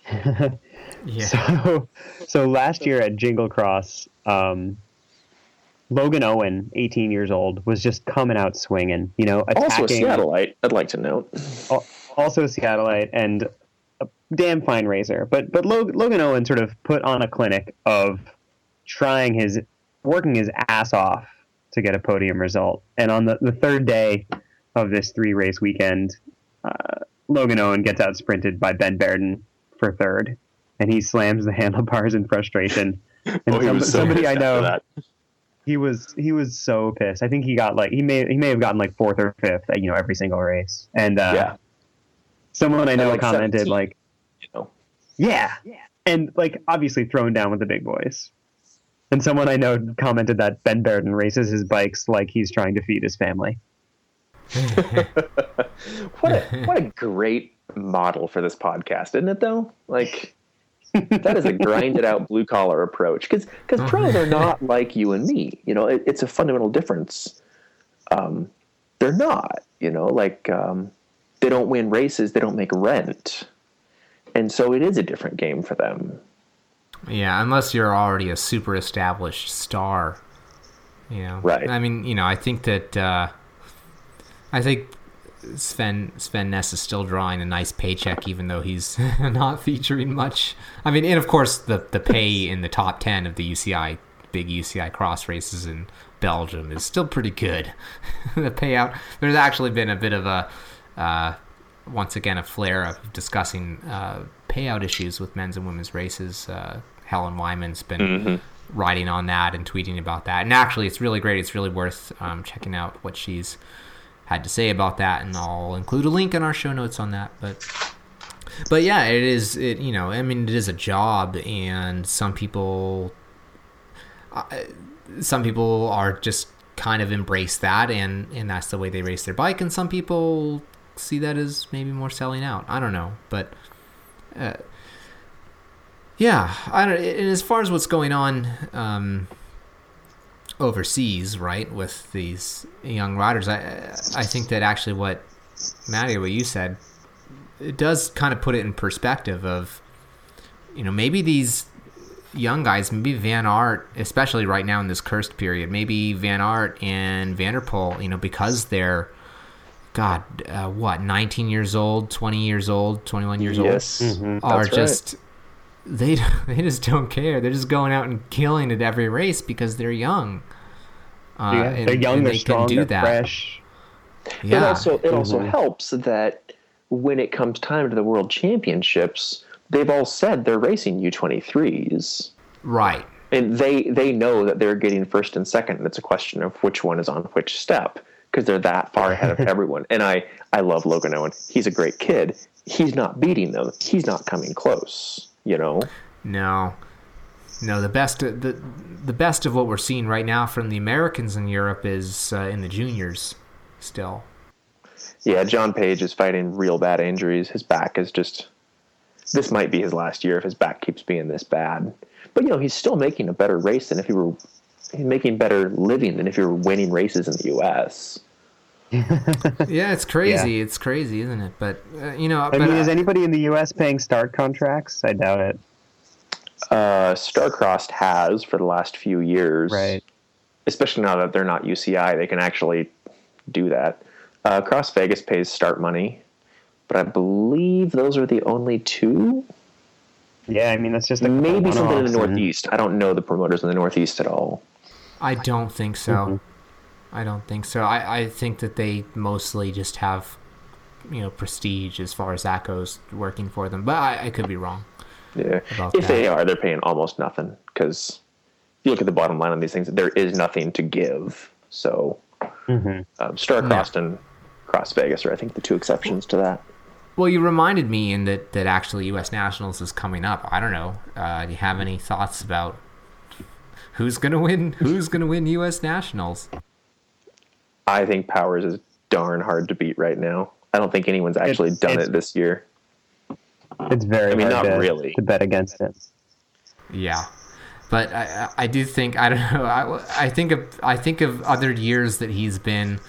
(laughs) Yeah, So, so last year at Jingle Cross, um, Logan Owen, 18 years old, was just coming out swinging. You know, Also a attacking. Seattleite, I'd like to note. also a Seattleite and a damn fine racer. But but Logan Owen sort of put on a clinic of trying his working his ass off to get a podium result. And on the, the third day of this three race weekend, uh, Logan Owen gets out sprinted by Ben Berden for third, and he slams the (laughs) handlebars in frustration. And Oh, he some- somebody I know that. He was he was so pissed. I think he got like he may he may have gotten like fourth or fifth, at, you know, every single race. And uh, Yeah. someone I know like commented like, You know. yeah, and like obviously thrown down with the big boys. And someone I know commented that Ben Berden races his bikes like he's trying to feed his family. (laughs) What a what a great model for this podcast, isn't it? Though, like that is a grinded out (laughs) blue collar approach because because pros are not (laughs) like you and me. You know, it, it's a fundamental difference. Um, they're not. You know, like um, they don't win races, they don't make rent, and so it is a different game for them. yeah. Unless you're already a super established star, you know. Right. I mean, you know, I think that uh, I think Sven Sven Nys is still drawing a nice paycheck, even though he's (laughs) not featuring much. I mean, and of course, the the pay (laughs) in the top ten of the UCI big UCI cross races in Belgium is still pretty good. (laughs) the payout. There's actually been a bit of a uh, once again a flare of discussing uh, payout issues with men's and women's races. Uh, Helen Wyman's been Mm-hmm. writing on that and tweeting about that. And actually, it's really great. It's really worth um, checking out what she's had to say about that, and I'll include a link in our show notes on that. But but yeah, it is. It you know, I mean, it is a job, and some people, uh, some people are just kind of embrace that, and and that's the way they race their bike, and some people see that as maybe more selling out. I don't know, but. Uh, yeah, I don't. And as far as what's going on um, overseas, right, with these young riders, I I think that actually what Maddie, what you said, it does kind of put it in perspective of, you know, maybe these young guys, maybe Van Aert, especially right now in this cursed period, maybe Van Aert and van der Poel, you know, because they're, God, uh, what, 19 years old, 20 years old, 21 years old, Yes, Mhm. are that's right. just they (laughs) they just don't care. They're just going out and killing at every race because they're young. Uh, yeah, and- they're young, and they're they strong, can do they're that. fresh. Yeah, It also it also Mhm. helps that when it comes time to the World Championships, they've all said they're racing U23s, right. and they they know that they're getting first and second. And it's a question of which one is on which step because they're that far ahead of (laughs) everyone. And I I love Logan Owen. He's a great kid. He's not beating them. He's not coming close. You know. No, no. The best the the best of what we're seeing right now from the Americans in Europe is uh, in the juniors. Still, Yeah, John Page is fighting real bad injuries. His back is just. This might be his last year if his back keeps being this bad. But you know, he's still making a better race than if he were. He's making better living than if he were winning races in the U.S. yeah, it's (laughs) crazy. It's crazy, isn't it? But uh, you know, I but, mean, uh, is anybody in the U.S. paying start contracts? I doubt it. Uh, Starcrossed has for the last few years, Right. Especially now that they're not UCI, they can actually do that. Uh, Cross Vegas pays start money, but I believe those are the only two. Yeah, I mean that's just a Maybe something in the one-offs and- Northeast. I don't know the promoters in the Northeast at all. I don't think so. Mm-hmm. I don't think so. I, I think that they mostly just have, you know, prestige as far as that goes working for them. But I, I could be wrong. Yeah. About If they are, they're paying almost nothing because if you look at the bottom line on these things, there is nothing to give. So, Mhm. um, Starcrossed and Cross Vegas are, I think, the two exceptions to that. Well, you reminded me in that, that actually U.S. Nationals is coming up. I don't know. Uh, do you have any thoughts about who's gonna win? Who's gonna win U.S. Nationals? I think Powers is darn hard to beat right now. I don't think anyone's actually It's- done it's- it this year. It's very I mean, hard not to, really. to bet against it. Yeah, but I, I I do think I don't know. I, I think of I think of other years that he's been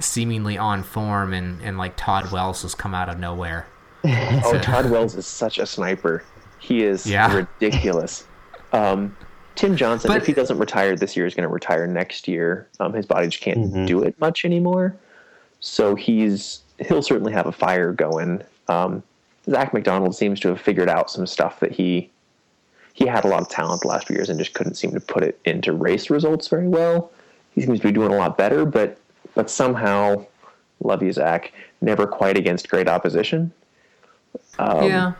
seemingly on form, and and like Todd Wells has come out of nowhere. Oh, (laughs) Todd Wells is such a sniper. He is Yeah. ridiculous. (laughs) Um, Tim Johnson, But- if he doesn't retire this year, is going to retire next year. Um, his body just can't Mhm. do it much anymore. So he's he'll certainly have a fire going. Um, Zach McDonald seems to have figured out some stuff that he he had a lot of talent the last few years and just couldn't seem to put it into race results very well. He seems to be doing a lot better, but but somehow, love you, Zach, never quite against great opposition. Um, yeah,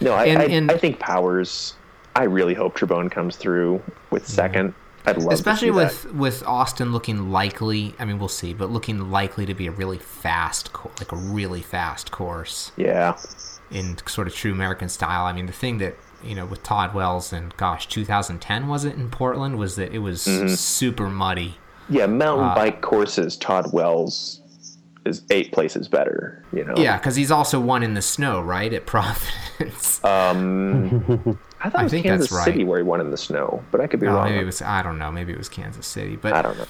No, I, And- I, and- I think Powers. I really hope Trebon comes through with second. I'd love, especially to see with with Austin looking likely. I mean, we'll see, but looking likely to be a really fast, co- like a really fast course. Yeah, in sort of true American style. I mean, the thing that you know with Todd Wells and gosh, 2010 was it in Portland? Was that it was Mm-hmm. super muddy? yeah. Mountain Uh, bike courses. Todd Wells is eight places better. You know. Yeah, because he's also won in the snow, right at (laughs) Providence. Um, (laughs) I thought I it was think Kansas that's right. City where he won in the snow, but I could be Oh, wrong. maybe it was I don't know. Maybe it was Kansas City, but I don't know.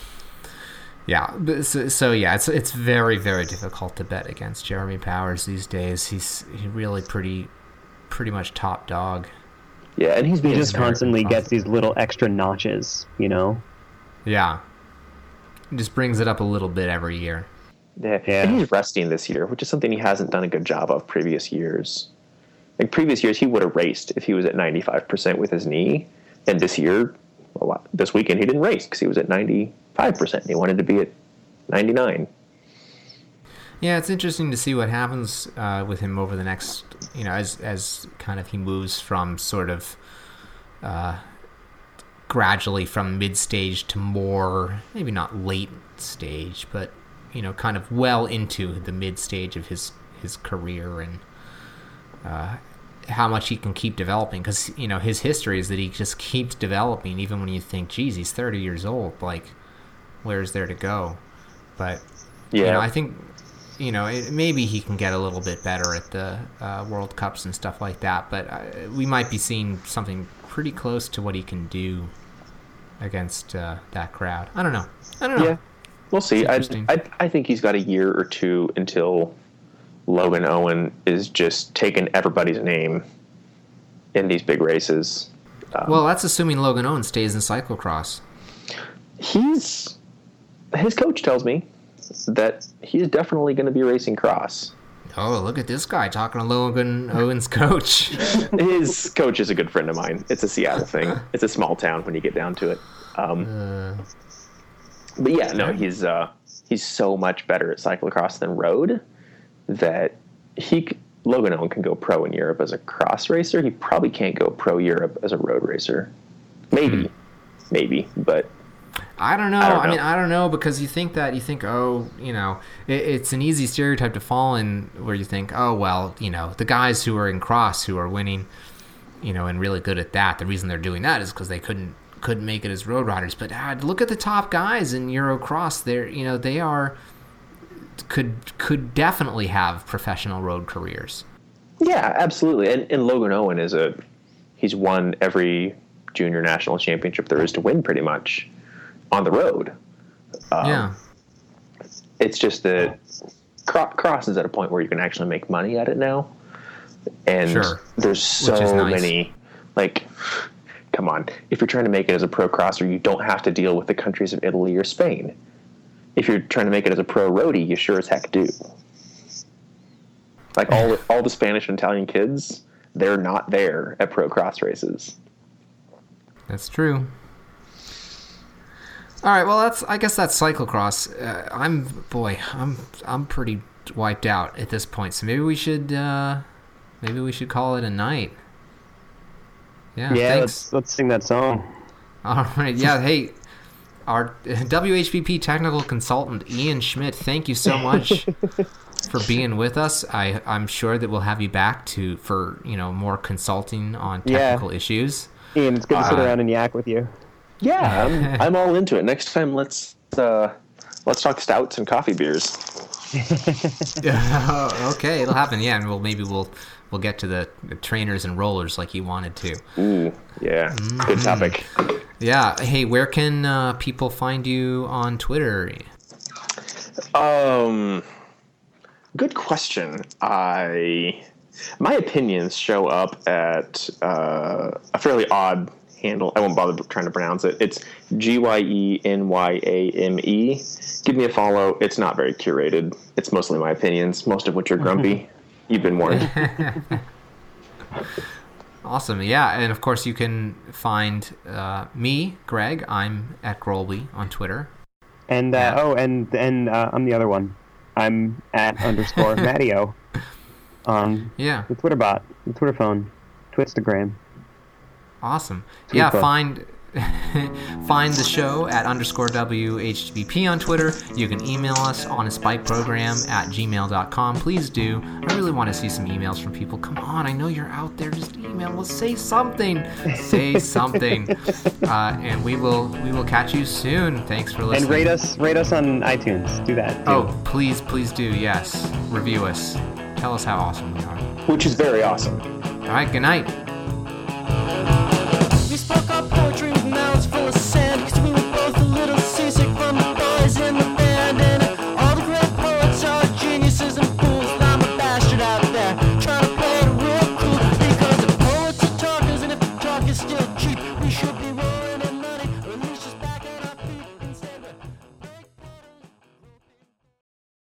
yeah. But so, so yeah, it's it's very very difficult to bet against Jeremy Powers these days. He's he really pretty pretty much top dog. Yeah, and he's He being just American constantly coffee. gets these little extra notches, you know. Yeah, He just brings it up a little bit every year. Yeah. Yeah. And he's resting this year, which is something he hasn't done a good job of previous years. Like previous years, he would have raced if he was at 95% with his knee. And this year, this weekend, he didn't race because he was at 95%. He wanted to be at 99. Yeah, it's interesting to see what happens uh, with him over the next, you know, as as kind of he moves from sort of uh, gradually from mid stage to more maybe not late stage, but you know, kind of well into the mid stage of his his career and uh, how much he can keep developing. Because you know, his history is that he just keeps developing, even when you think, geez, he's thirty years old. Like, where's there to go? But Yeah. you know, I think you know it, maybe he can get a little bit better at the uh, World Cups and stuff like that. But uh, we might be seeing something pretty close to what he can do against uh, that crowd. I don't know. I don't know. Yeah, we'll see. I. I I think he's got a year or two until Logan Owen is just taking everybody's name in these big races. Um, Well, that's assuming Logan Owen stays in cyclocross. he's his coach tells me that he's definitely going to be racing cross. Oh, look at this guy talking to Logan Owen's coach. (laughs) His coach is a good friend of mine. It's a Seattle thing. It's a small town when you get down to it. Um, Uh, but yeah, no, he's uh, he's so much better at cyclocross than road that he Logan Owen can go pro in Europe as a cross racer. He probably can't go pro Europe as a road racer. Maybe, maybe, but I don't know. I I, don't mean, know. I don't know because you think that you think, oh, you know, it, it's an easy stereotype to fall in where you think, oh, well, you know, the guys who are in cross who are winning, you know, and really good at that. The reason they're doing that is because they couldn't couldn't make it as road riders. But ah, look at the top guys in Eurocross. They're you know they are could could definitely have professional road careers. yeah, absolutely. And, and Logan Owen is a he's won every junior national championship there is to win, pretty much on the road. Um, yeah. It's just that cross is at a point where you can actually make money at it now, and Sure. there's so nice. many. Like, come on, if you're trying to make it as a pro crosser, you don't have to deal with the countries of Italy or Spain. If you're trying to make it as a pro roadie, you sure as heck do. Like all (sighs) all the Spanish and Italian kids, they're not there at pro cross races. That's true. All right, well, that's I guess that's cyclocross. Uh, I'm boy, I'm I'm pretty wiped out at this point. So maybe we should uh, maybe we should call it a night. Yeah, Yeah, thanks. let's let's sing that song. All right, yeah. Hey, our (laughs) WHBP technical consultant Ian Schmidt, thank you so much (laughs) for being with us. I I'm sure that we'll have you back to for you know more consulting on Yeah. technical issues. Ian, it's good to sit Uh, around and yak with you. Yeah, I'm, (laughs) I'm all into it. Next time, let's uh, let's talk stouts and coffee beers. okay, it'll happen. Yeah, and we'll maybe we'll we'll get to the, the trainers and rollers like you wanted to. Ooh, yeah, good topic. Yeah. Hey, where can uh, people find you on Twitter? Um, good question. I my opinions show up at uh, a fairly odd handle. I won't bother trying to pronounce it. It's G Y E N Y A M E. Give me a follow. It's not very curated. It's mostly my opinions, most of which are grumpy. (laughs) You've been warned. (laughs) Awesome. Yeah, and of course you can find uh, me, Greg. I'm at Grolby on Twitter. And uh, Yeah. oh, and and uh, I'm the other one. I'm at (laughs) underscore Mattio on Yeah. the Twitter bot, the Twitter phone, Twitstagram. Awesome. Yeah, find (laughs) find the show at underscore WHBP on Twitter. You can email us on a spike program at gmail.com. Please do. I really want to see some emails from people. Come on, I know you're out there. Just email us. Say something. Say (laughs) something. Uh, and we will we will catch you soon. Thanks for listening. And rate us, rate us on iTunes. Do that. Too. Oh, please, please do. Yes. Review us. Tell us how awesome we are. Which is very awesome. All right, good night.